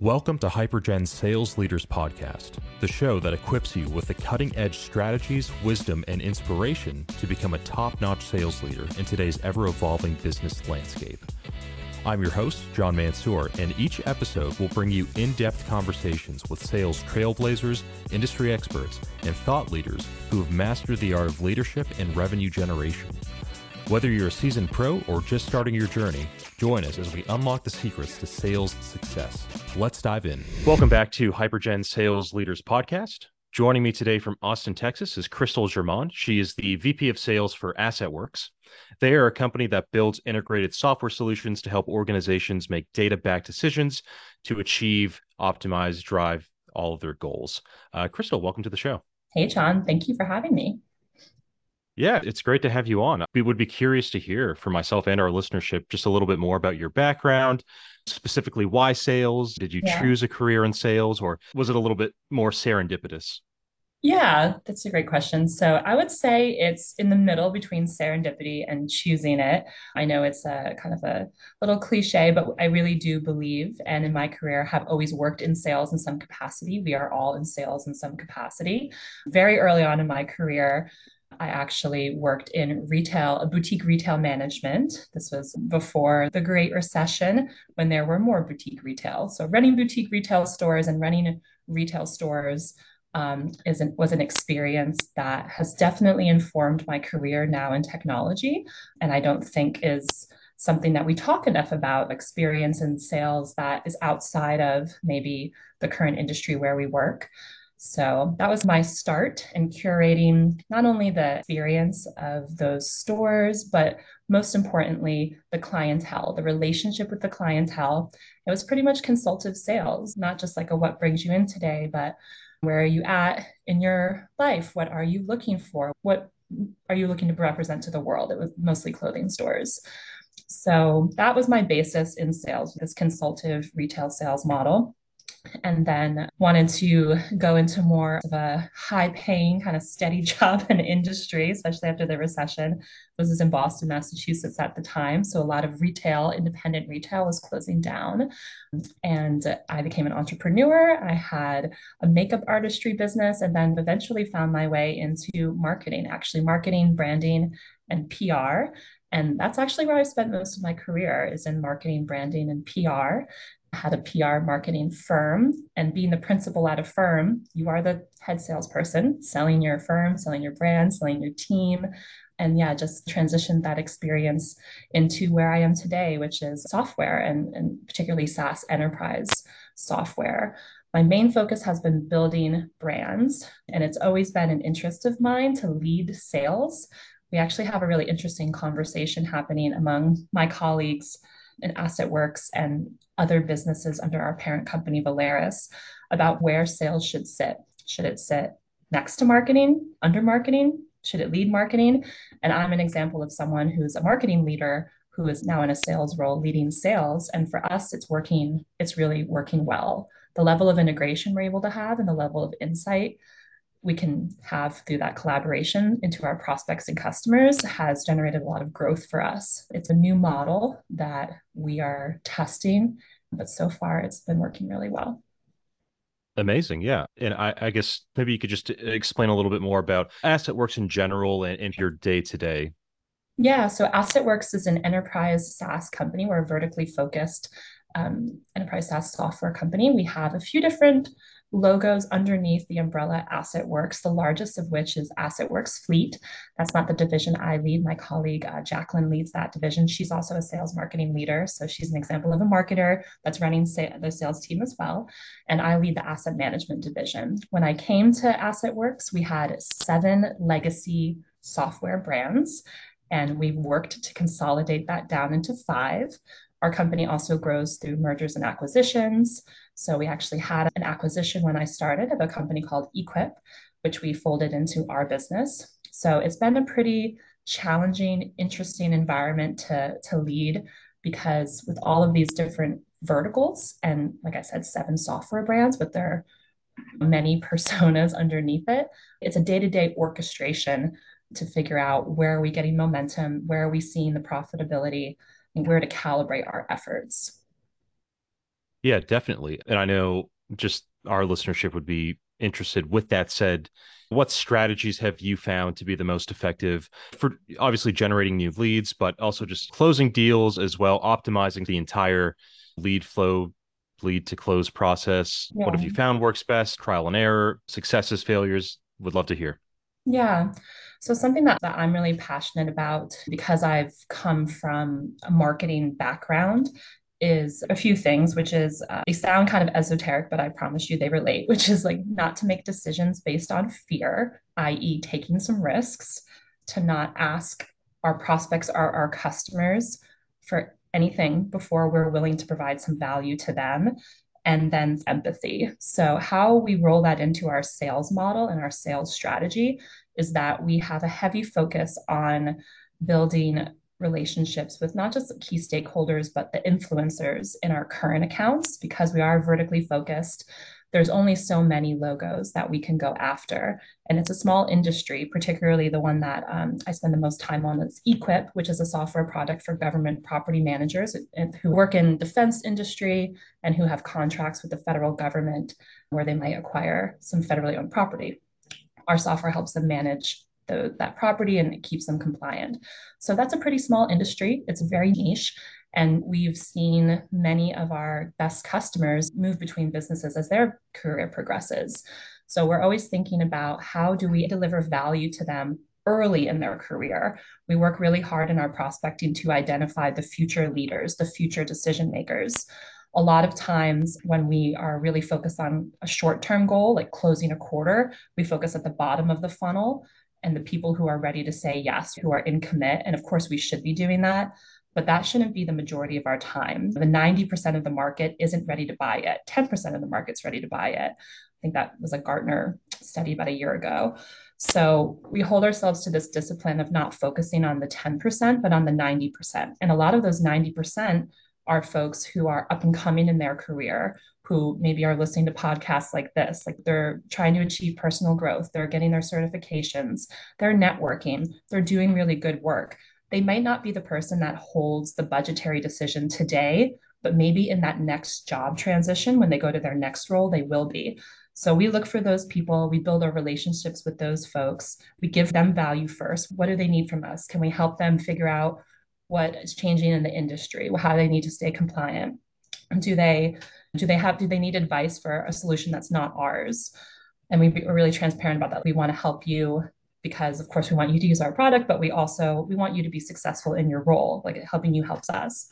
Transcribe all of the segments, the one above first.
Welcome to Hypergen Sales Leaders Podcast, the show that equips you with the cutting edge strategies, wisdom, and inspiration to become a top notch sales leader in today's ever evolving business landscape. I'm your host, John Mansour, and each episode will bring you in depth conversations with sales trailblazers, industry experts, and thought leaders who have mastered the art of leadership and revenue generation. Whether you're a seasoned pro or just starting your journey, join us as we unlock the secrets to sales success. Let's dive in. Welcome back to Hypergen Sales Leaders Podcast. Joining me today from Austin, Texas is Crystal Germond. She is the VP of Sales for AssetWorks. They are a company that builds integrated software solutions to help organizations make data backed decisions to achieve, optimize, drive all of their goals. Uh, Crystal, welcome to the show. Hey, John. Thank you for having me. Yeah, it's great to have you on. We would be curious to hear from myself and our listenership just a little bit more about your background, specifically why sales? Did you yeah. choose a career in sales or was it a little bit more serendipitous? Yeah, that's a great question. So I would say it's in the middle between serendipity and choosing it. I know it's a kind of a little cliche, but I really do believe, and in my career, have always worked in sales in some capacity. We are all in sales in some capacity. Very early on in my career, I actually worked in retail, boutique retail management. This was before the Great Recession when there were more boutique retail. So running boutique retail stores and running retail stores um, is an, was an experience that has definitely informed my career now in technology. And I don't think is something that we talk enough about experience in sales that is outside of maybe the current industry where we work. So that was my start in curating not only the experience of those stores, but most importantly, the clientele, the relationship with the clientele. It was pretty much consultative sales, not just like a what brings you in today, but where are you at in your life? What are you looking for? What are you looking to represent to the world? It was mostly clothing stores. So that was my basis in sales, this consultative retail sales model and then wanted to go into more of a high paying kind of steady job in industry especially after the recession. Was in boston massachusetts at the time so a lot of retail independent retail was closing down. And i became an entrepreneur. I had a makeup artistry business and then eventually found my way into marketing actually marketing branding and pr and that's actually where I spent most of my career is in marketing, branding, and PR had a PR marketing firm and being the principal at a firm, you are the head salesperson selling your firm, selling your brand, selling your team. And yeah, just transitioned that experience into where I am today, which is software and, and particularly SaaS enterprise software. My main focus has been building brands, and it's always been an interest of mine to lead sales. We actually have a really interesting conversation happening among my colleagues in AssetWorks and other businesses under our parent company, Volaris, about where sales should sit. Should it sit next to marketing, under marketing? Should it lead marketing? And I'm an example of someone who's a marketing leader who is now in a sales role leading sales. And for us, it's working, it's really working well. The level of integration we're able to have and the level of insight we can have through that collaboration into our prospects and customers has generated a lot of growth for us. It's a new model that we are testing, but so far it's been working really well. Amazing. Yeah. And I, I guess maybe you could just explain a little bit more about AssetWorks in general and, and your day to day. Yeah. So AssetWorks is an enterprise SaaS company. We're a vertically focused um, enterprise SaaS software company. We have a few different logos underneath the umbrella AssetWorks, the largest of which is AssetWorks Fleet. That's not the division I lead. My colleague uh, Jacqueline leads that division. She's also a sales marketing leader. So she's an example of a marketer that's running sa- the sales team as well. And I lead the asset management division. When I came to AssetWorks, we had seven legacy software brands. And we worked to consolidate that down into five. Our company also grows through mergers and acquisitions. So we actually had an acquisition when I started of a company called Equip, which we folded into our business. So it's been a pretty challenging, interesting environment to, to lead because with all of these different verticals and like I said, seven software brands with their many personas underneath it, it's a day-to-day orchestration to figure out where are we getting momentum, where are we seeing the profitability, and where to calibrate our efforts. Yeah, definitely. And I know just our listenership would be interested. With that said, what strategies have you found to be the most effective for obviously generating new leads, but also just closing deals as well, optimizing the entire lead flow, lead to close process? Yeah. What have you found works best? Trial and error, successes, failures? Would love to hear. Yeah. So something that, that I'm really passionate about because I've come from a marketing background is a few things, which is uh, they sound kind of esoteric, but I promise you they relate, which is like not to make decisions based on fear, i.e., taking some risks, to not ask our prospects or our customers for anything before we're willing to provide some value to them. And then empathy. So, how we roll that into our sales model and our sales strategy is that we have a heavy focus on building relationships with not just key stakeholders, but the influencers in our current accounts because we are vertically focused. There's only so many logos that we can go after. And it's a small industry, particularly the one that um, I spend the most time on is Equip, which is a software product for government property managers who work in defense industry and who have contracts with the federal government where they might acquire some federally owned property. Our software helps them manage the, that property and it keeps them compliant. So that's a pretty small industry. It's very niche. And we've seen many of our best customers move between businesses as their career progresses. So we're always thinking about how do we deliver value to them early in their career. We work really hard in our prospecting to identify the future leaders, the future decision makers. A lot of times, when we are really focused on a short term goal, like closing a quarter, we focus at the bottom of the funnel and the people who are ready to say yes, who are in commit. And of course, we should be doing that, but that shouldn't be the majority of our time. The 90% of the market isn't ready to buy it, 10% of the market's ready to buy it. I think that was a Gartner study about a year ago. So we hold ourselves to this discipline of not focusing on the 10%, but on the 90%. And a lot of those 90% are folks who are up and coming in their career, who maybe are listening to podcasts like this. Like they're trying to achieve personal growth, they're getting their certifications, they're networking, they're doing really good work. They might not be the person that holds the budgetary decision today, but maybe in that next job transition, when they go to their next role, they will be. So we look for those people, we build our relationships with those folks, we give them value first. What do they need from us? Can we help them figure out what is changing in the industry, how they need to stay compliant. Do they do they have do they need advice for a solution that's not ours? And we, we're really transparent about that. We want to help you because of course we want you to use our product, but we also we want you to be successful in your role. Like helping you helps us.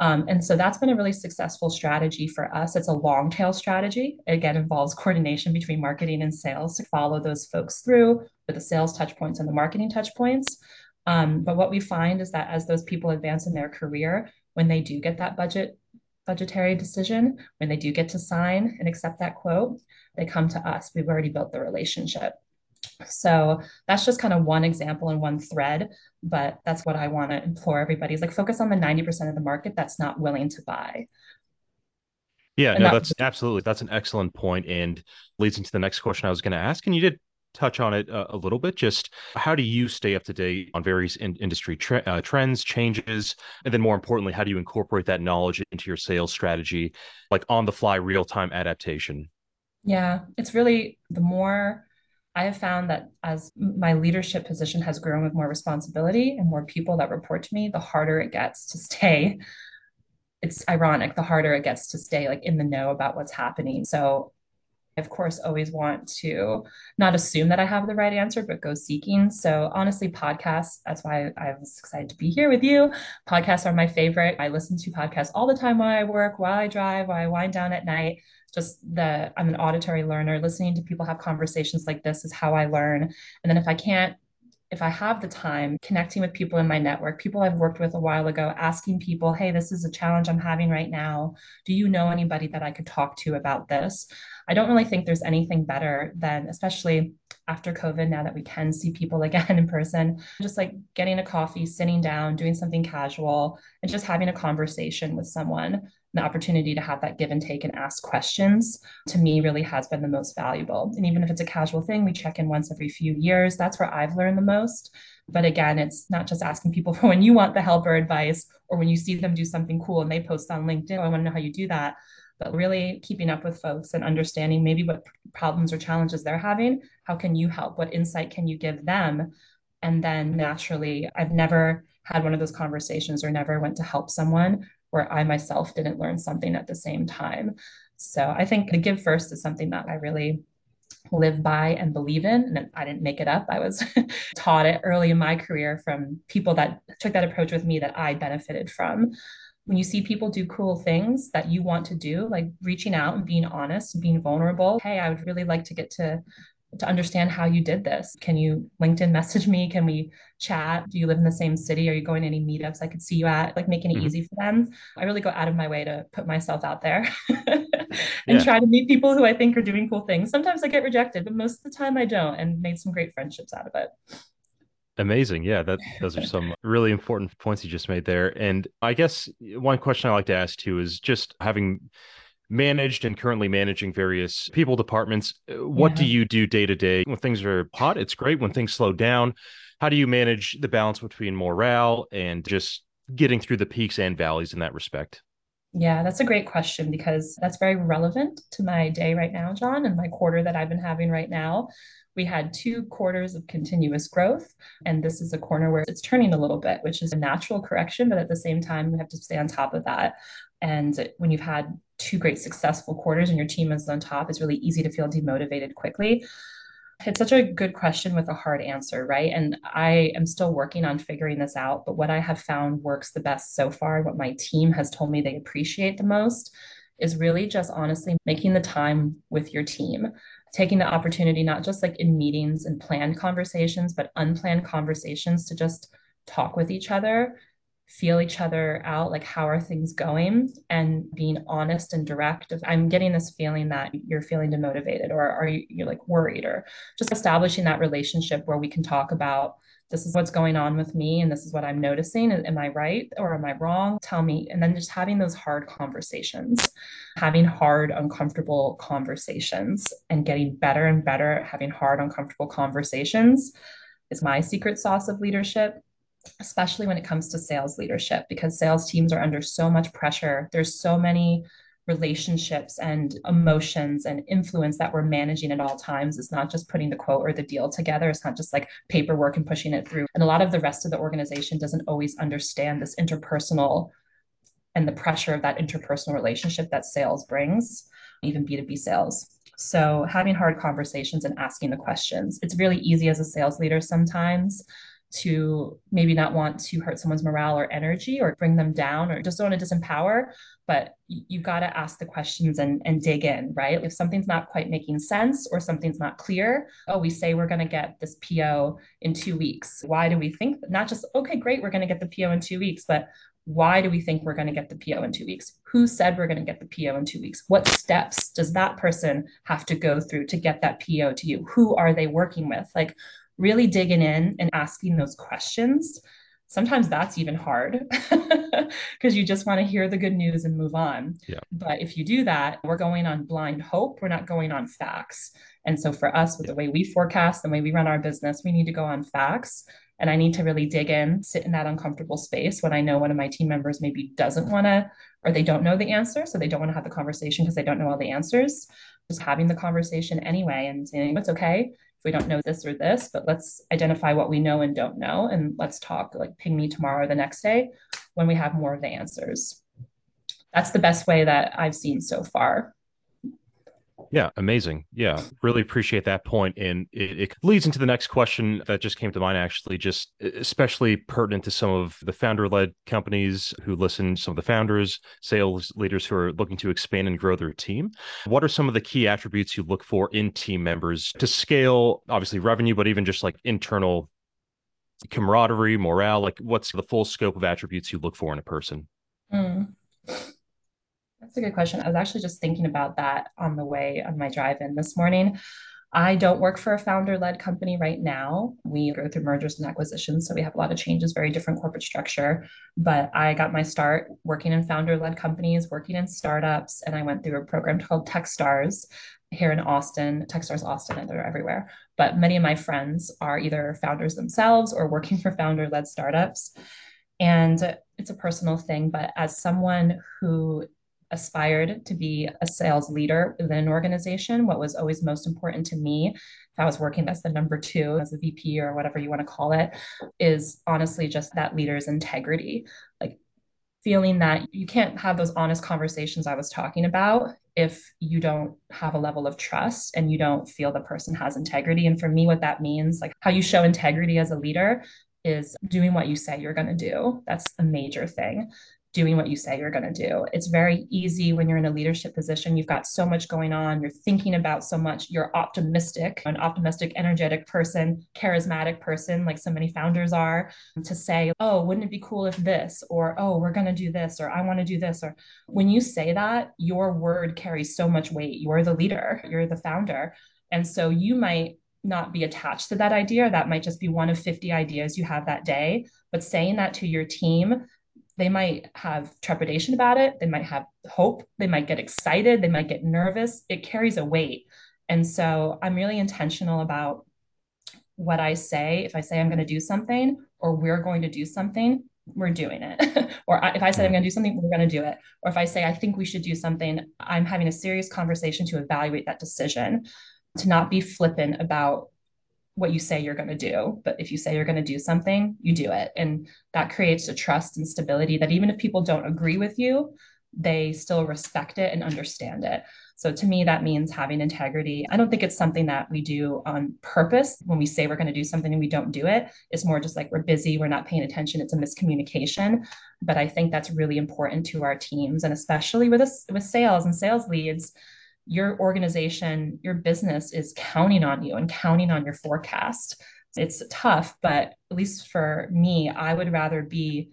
Um, and so that's been a really successful strategy for us. It's a long tail strategy. It again involves coordination between marketing and sales to follow those folks through with the sales touch points and the marketing touch points. Um, but what we find is that as those people advance in their career, when they do get that budget budgetary decision, when they do get to sign and accept that quote, they come to us. We've already built the relationship. So that's just kind of one example and one thread, but that's what I want to implore everybody is like focus on the 90% of the market that's not willing to buy. Yeah, and no, that, that's absolutely that's an excellent point and leads into the next question I was going to ask. And you did touch on it a, a, little bit. Just how do you stay up to date on various in, industry uh, trends, changes, and then more importantly, how do you incorporate that knowledge into your sales strategy, like on the fly, real time adaptation? Yeah, it's really the more I have found that as my leadership position has grown with more responsibility and more people that report to me, the harder it gets to stay. It's ironic, the harder it gets to stay like in the know about what's happening. So of course, always want to not assume that I have the right answer, but go seeking. So, honestly, podcasts, that's why I was excited to be here with you. Podcasts are my favorite. I listen to podcasts all the time while I work, while I drive, while I wind down at night. Just the, I'm an auditory learner. Listening to people have conversations like this is how I learn. And then if I can't if I have the time, connecting with people in my network, people I've worked with a while ago, asking people, hey, this is a challenge I'm having right now. Do you know anybody that I could talk to about this? I don't really think there's anything better than, especially after COVID, now that we can see people again in person, just like getting a coffee, sitting down, doing something casual, and just having a conversation with someone. The opportunity to have that give and take and ask questions to me really has been the most valuable. And even if it's a casual thing, we check in once every few years. That's where I've learned the most. But again, it's not just asking people for when you want the help or advice or when you see them do something cool and they post on LinkedIn, oh, I want to know how you do that really keeping up with folks and understanding maybe what problems or challenges they're having. How can you help? What insight can you give them? And then naturally, I've never had one of those conversations or never went to help someone where I myself didn't learn something at the same time. So I think the give first is something that I really live by and believe in. And I didn't make it up. I was taught it early in my career from people that took that approach with me that I benefited from. When you see people do cool things that you want to do, like reaching out and being honest, being vulnerable, hey, I would really like to get to to understand how you did this. Can you LinkedIn message me? Can we chat? Do you live in the same city? Are you going to any meetups I could see you at? Like making it mm-hmm. easy for them. I really go out of my way to put myself out there and yeah. try to meet people who I think are doing cool things. Sometimes I get rejected, but most of the time I don't and made some great friendships out of it. Amazing. Yeah, that those are some really important points you just made there. And I guess one question I like to ask too is just having managed and currently managing various people departments. Uh, what yeah. do you do day to day when things are hot? It's great. When things slow down, how do you manage the balance between morale and just getting through the peaks and valleys in that respect? Yeah, that's a great question because that's very relevant to my day right now, John, and my quarter that I've been having right now. We had two quarters of continuous growth, and this is a corner where it's turning a little bit, which is a natural correction, but at the same time, we have to stay on top of that. And when you've had two great successful quarters and your team is on top, it's really easy to feel demotivated quickly. It's such a good question with a hard answer, right? And I am still working on figuring this out. But what I have found works the best so far, what my team has told me they appreciate the most, is really just honestly making the time with your team, taking the opportunity, not just like in meetings and planned conversations, but unplanned conversations to just talk with each other feel each other out like how are things going and being honest and direct. If i'm getting this feeling that you're feeling demotivated or are you you're like worried or just establishing that relationship where we can talk about this is what's going on with me and this is what i'm noticing. Am i right or am i wrong? Tell me. And then just having those hard conversations having hard uncomfortable conversations and getting better and better at having hard uncomfortable conversations is my secret sauce of leadership especially when it comes to sales leadership, because sales teams are under so much pressure. There's so many relationships and emotions and influence that we're managing at all times. It's not just putting the quote or the deal together. It's not just like paperwork and pushing it through. And a lot of the rest of the organization doesn't always understand this interpersonal and the pressure of that interpersonal relationship that sales brings, even B2B sales. So having hard conversations and asking the questions. It's really easy as a sales leader sometimes to maybe not want to hurt someone's morale or energy or bring them down or just don't want to disempower but you've got to ask the questions and, and dig in right if something's not quite making sense or something's not clear oh we say we're going to get this po in two weeks why do we think not just okay great we're going to get the po in two weeks but why do we think we're going to get the PO in two weeks? Who said we're going to get the PO in two weeks? What steps does that person have to go through to get that PO to you? Who are they working with? Like, really digging in and asking those questions sometimes that's even hard because you just want to hear the good news and move on. Yeah. But if you do that, we're going on blind hope. We're not going on facts. And so for us, with yeah. the way we forecast, the way we run our business, we need to go on facts. And I need to really dig in, sit in that uncomfortable space when I know one of my team members maybe doesn't want to, or they don't know the answer. So they don't want to have the conversation because they don't know all the answers. Just having the conversation anyway and saying, it's okay we don't know this or this, but let's identify what we know and don't know. And let's talk, like ping me tomorrow or the next day when we have more of the answers. That's the best way that I've seen so far. Yeah, amazing. Yeah, really appreciate that point. And it, it, leads into the next question that just came to mind, actually, just especially pertinent to some of the founder led companies who listen, some of the founders, sales leaders who are looking to expand and grow their team. What are some of the key attributes you look for in team members to scale, obviously, revenue, but even just like internal camaraderie, morale? Like, what's the full scope of attributes you look for in a person? Mm. That's a good question. I was actually just thinking about that on the way on my drive in this morning. I don't work for a founder led company right now. We go through mergers and acquisitions. So we have a lot of changes, very different corporate structure. But I got my start working in founder led companies, working in startups. And I went through a program called Techstars here in Austin, Techstars Austin, and they're everywhere. But many of my friends are either founders themselves or working for founder led startups. And it's a personal thing. But as someone who aspired to be a sales leader within an organization, what was always most important to me, if I was working as the number two, as a VP or whatever you want to call it, is honestly just that leader's integrity. Like feeling that you can't have those honest conversations I was talking about if you don't have a level of trust and you don't feel the person has integrity. And for me, what that means, like how you show integrity as a leader, is doing what you say you're going to do. That's a major thing doing what you say you're going to do. It's very easy when you're in a leadership position. You've got so much going on. You're thinking about so much. You're optimistic, an optimistic, energetic person, charismatic person, like so many founders are, to say, oh, wouldn't it be cool if this? Or, oh, we're going to do this. Or I want to do this. Or when you say that, your word carries so much weight. You're the leader, you're the founder. And so you might not be attached to that idea. That might just be one of 50 ideas you have that day. But saying that to your team they might have trepidation about it. They might have hope. They might get excited. They might get nervous. It carries a weight. And so I'm really intentional about what I say. If I say I'm going to do something or we're going to do something, we're doing it. or if I said I'm going to do something, we're going to do it. Or if I say I think we should do something, I'm having a serious conversation to evaluate that decision, to not be flippant about what you say you're going to do. But if you say you're going to do something, you do it. And that creates a trust and stability that even if people don't agree with you, they still respect it and understand it. So to me, that means having integrity. I don't think it's something that we do on purpose when we say we're going to do something and we don't do it. It's more just like we're busy, we're not paying attention. It's a miscommunication. But I think that's really important to our teams, and especially with us with sales and sales leads your organization, your business is counting on you and counting on your forecast. It's tough, but at least for me, I would rather be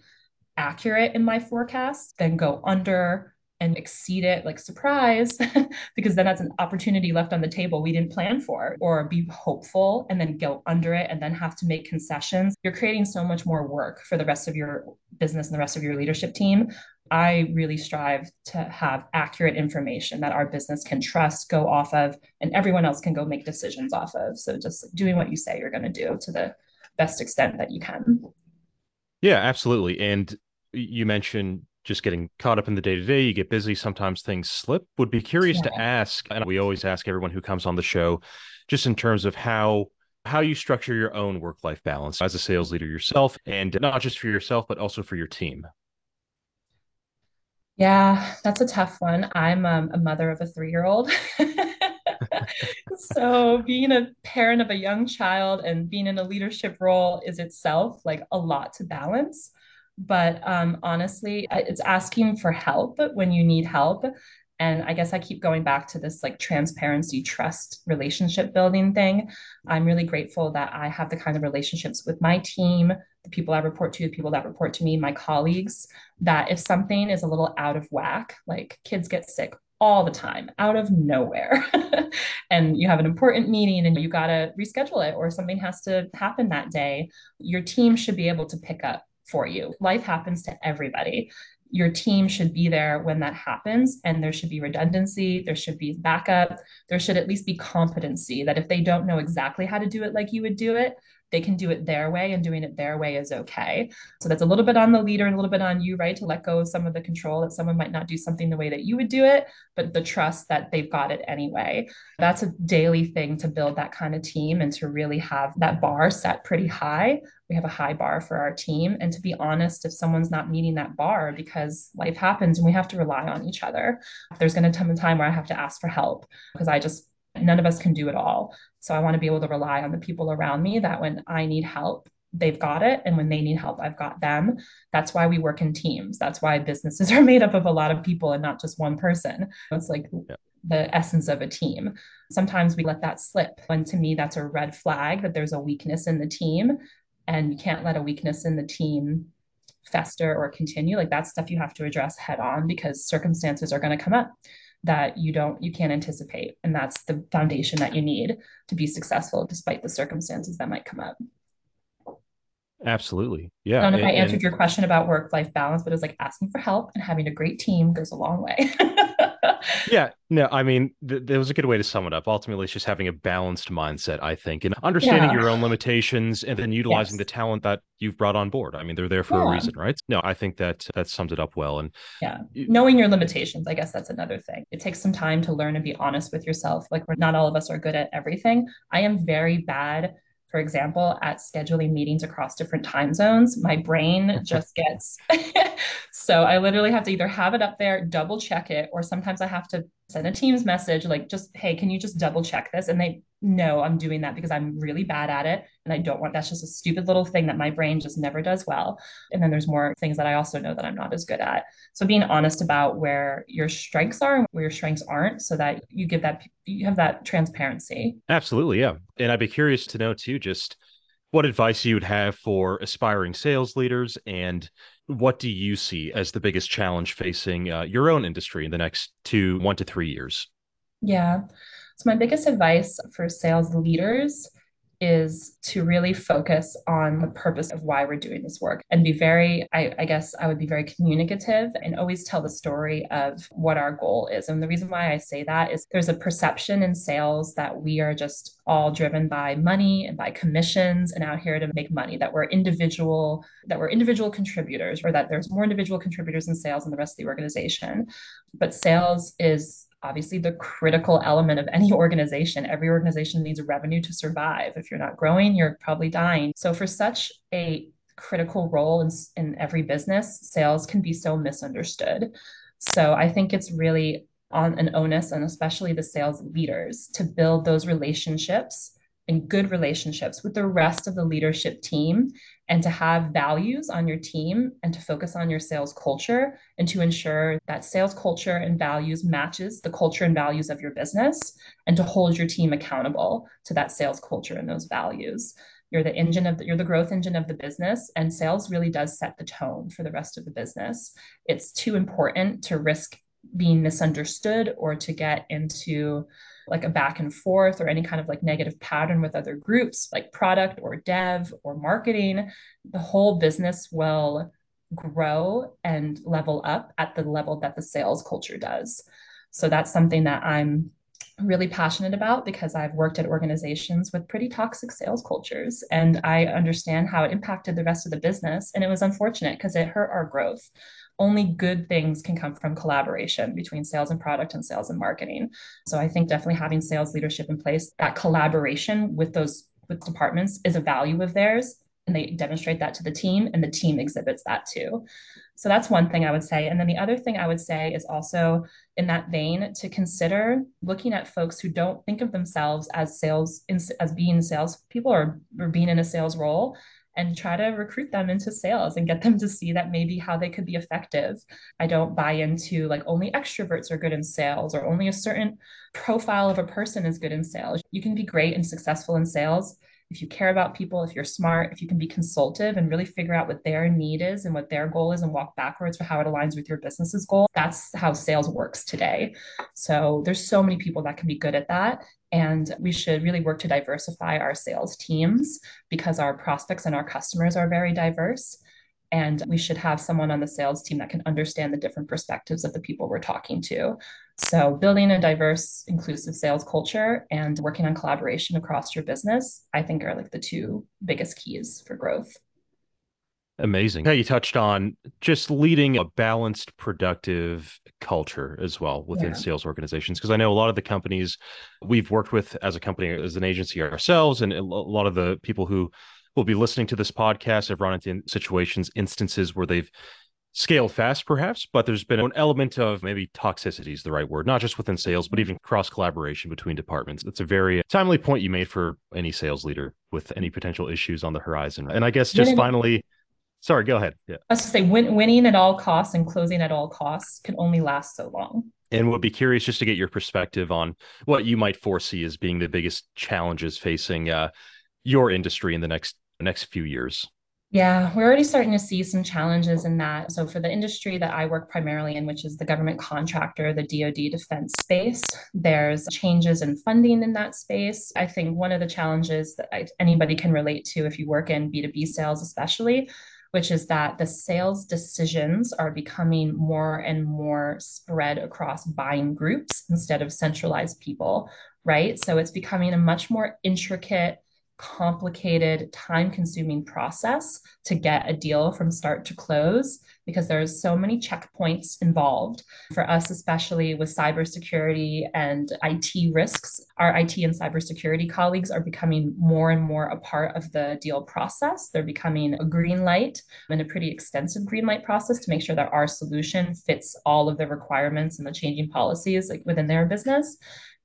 accurate in my forecast than go under and exceed it like surprise because then that's an opportunity left on the table we didn't plan for or be hopeful and then go under it and then have to make concessions you're creating so much more work for the rest of your business and the rest of your leadership team I really strive to have accurate information that our business can trust, go off of, and everyone else can go make decisions off of. So just doing what you say you're going to do to the best extent that you can. Yeah, absolutely. And you mentioned just getting caught up in the day to day. You get busy. Sometimes things slip. Would be curious yeah. to ask, and we always ask everyone who comes on the show, just in terms of how how you structure your own work life balance as a sales leader yourself, and not just for yourself, but also for your team. Yeah, that's a tough one. I'm um, a mother of a three year old. so being a parent of a young child and being in a leadership role is itself like a lot to balance. But um, honestly, it's asking for help when you need help. And I guess I keep going back to this like transparency, trust, relationship building thing. I'm really grateful that I have the kind of relationships with my team, the people I report to, the people that report to me, my colleagues, that if something is a little out of whack, like kids get sick all the time out of nowhere and you have an important meeting and you got to reschedule it or something has to happen that day your team should be able to pick up for you. Life happens to everybody. Your team should be there when that happens and there should be redundancy there should be backup there should at least be competency that if they don't know exactly how to do it like you would do it they can do it their way and doing it their way is okay. So that's a little bit on the leader and a little bit on you, right? To let go of some of the control that someone might not do something the way that you would do it, but the trust that they've got it anyway. That's a daily thing to build that kind of team and to really have that bar set pretty high. We have a high bar for our team. And to be honest, if someone's not meeting that bar because life happens and we have to rely on each other, there's going to come a time where I have to ask for help because I just none of us can do it all. So I want to be able to rely on the people around me that when I need help, they've got it. And when they need help, I've got them. That's why we work in teams. That's why businesses are made up of a lot of people and not just one person. It's like yeah. the essence of a team. Sometimes we let that slip. And to me, that's a red flag that there's a weakness in the team. And you can't let a weakness in the team fester or continue. Like that's stuff you have to address head on because circumstances are going to come up that you don't you can't anticipate. And that's the foundation that you need to be successful despite the circumstances that might come up. Absolutely. Yeah i don't know if and, i answered your question about work life balance but it's like asking for help and having a great team goes a long way yeah, no, I mean, th- there was a good way to sum it up. Ultimately, it's just having a balanced mindset, I think, and understanding yeah. your own limitations and then utilizing yes. the talent that you've brought on board. I mean, they're there for yeah. a reason, right? No, I think that that sums it up well. And yeah, knowing your limitations, I guess that's another thing. It takes some time to learn and be honest with yourself. Like, we're not all of us are good at everything. I am very bad for example, at scheduling meetings across different time zones, my brain just gets so I literally have to either have it up there, double check it, or sometimes I have to send a Teams message like, just, hey, can you just double check this? And they know I'm doing that because I'm really bad at it. And I don't want that's just a stupid little thing that my brain just never does well. And then there's more things that I also know that I'm not as good at. So being honest about where your strengths are and where your strengths aren't so that you give that, you have that transparency. Absolutely. Yeah. And I'd be curious to know too, just what advice you would have for aspiring sales leaders and what do you see as the biggest challenge facing uh, your own industry in the next two, one to three years? Yeah. So, my biggest advice for sales leaders is to really focus on the purpose of why we're doing this work and be very, I, I, guess I would be very communicative and always tell the story of what our goal is. And the reason why I say that is there's a perception in sales that we are just all driven by money and by commissions and out here to make money, that we're individual, that we're individual contributors, or that there's more individual contributors in sales than the rest of the organization. But sales is obviously the critical element of any organization. Every organization needs revenue to survive. If you're not growing, you're probably dying. So, for such a critical role in, in every business, sales can be so misunderstood. So, I think it's really on an onus, and especially the sales leaders, to build those relationships and good relationships with the rest of the leadership team and to have values on your team and to focus on your sales culture and to ensure that sales culture and values matches the culture and values of your business and to hold your team accountable to that sales culture and those values. You're the engine of the, you're the growth engine of the business and sales really does set the tone for the rest of the business. It's too important to risk being misunderstood or to get into like a back and forth or any kind of like negative pattern with other groups like product or dev or marketing, the whole business will grow and level up at the level that the sales culture does. So that's something that I'm really passionate about because I've worked at organizations with pretty toxic sales cultures and I understand how it impacted the rest of the business. And it was unfortunate because it hurt our growth only good things can come from collaboration between sales and product and sales and marketing. So I think definitely having sales leadership in place, that collaboration with those with departments is a value of theirs and they demonstrate that to the team and the team exhibits that too. So that's one thing I would say. And then the other thing I would say is also in that vein to consider looking at folks who don't think of themselves as sales as being sales people or, or being in a sales role and try to recruit them into sales and get them to see that maybe how they could be effective. I don't buy into like only extroverts are good in sales or only a certain profile of a person is good in sales. You can be great and successful in sales if you care about people, if you're smart, if you can be consultative and really figure out what their need is and what their goal is and walk backwards for how it aligns with your business's goal, that's how sales works today. So there's so many people that can be good at that. And we should really work to diversify our sales teams because our prospects and our customers are very diverse. And we should have someone on the sales team that can understand the different perspectives of the people we're talking to. So, building a diverse, inclusive sales culture and working on collaboration across your business, I think are like the two biggest keys for growth. Amazing. How you touched on just leading a balanced, productive culture as well within yeah. sales organizations. Because I know a lot of the companies we've worked with as a company, as an agency ourselves, and a lot of the people who will be listening to this podcast have run into situations, instances where they've scaled fast, perhaps, but there's been an element of maybe toxicity is the right word, not just within sales, but even cross collaboration between departments. It's a very timely point you made for any sales leader with any potential issues on the horizon. And I guess just finally, sorry, go ahead. Yeah. I was to say win- winning at all costs and closing at all costs can only last so long. And would be curious just to get your perspective on what you might foresee as being the biggest challenges facing uh, your industry in the next next few years. Yeah, we're already starting to see some challenges in that. So, for the industry that I work primarily in, which is the government contractor, the DoD defense space, there's changes in funding in that space. I think one of the challenges that I, anybody can relate to if you work in B2B sales, especially, which is that the sales decisions are becoming more and more spread across buying groups instead of centralized people, right? So it's becoming a much more intricate complicated, time consuming process to get a deal from start to close because there's so many checkpoints involved. For us, especially with cybersecurity and IT risks, our IT and cybersecurity colleagues are becoming more and more a part of the deal process. They're becoming a green light and a pretty extensive green light process to make sure that our solution fits all of the requirements and the changing policies like within their business.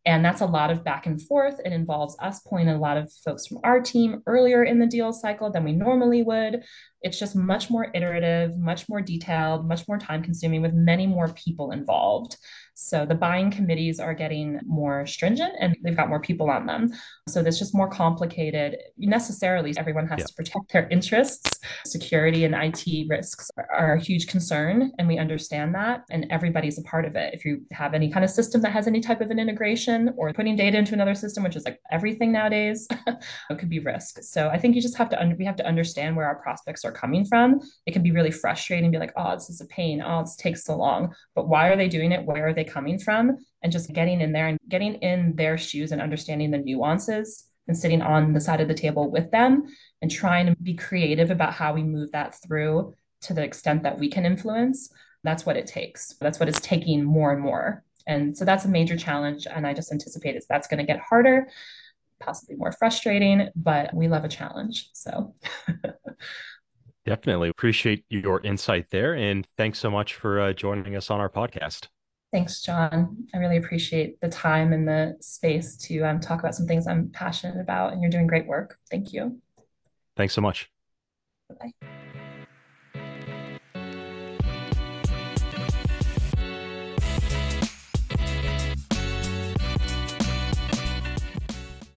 And that's a lot of back and forth. It involves us pulling a lot of folks from our team earlier in the deal cycle than we normally would. It's just much more iterative, much more detailed, much more time consuming with many more people involved. So the buying committees are getting more stringent and they've got more people on them. So it's just more complicated. Necessarily, everyone has yeah. to protect their interests. Security and IT risks are a huge concern, and we understand that. And everybody's a part of it. If you have any kind of system that has any type of an integration or putting data into another system, which is like everything nowadays, it could be risk. So I think you just have to, we have to understand where our prospects are coming from. It can be really frustrating, be like, oh, this is a pain. Oh, this takes so long. But why are they doing it? Where are they coming from and just getting in there and getting in their shoes and understanding the nuances and sitting on the side of the table with them and trying to be creative about how we move that through to the extent that we can influence. That's what it takes. That's what it's taking more and more. And so that's a major challenge. And I just anticipate it's, that's going to get harder, possibly more frustrating, but we love a challenge. So. Definitely appreciate your insight there. And thanks so much for uh, joining us on our podcast. Thanks, John. I really appreciate the time and the space to um, talk about some things I'm passionate about, and you're doing great work. Thank you. Thanks so much. Bye.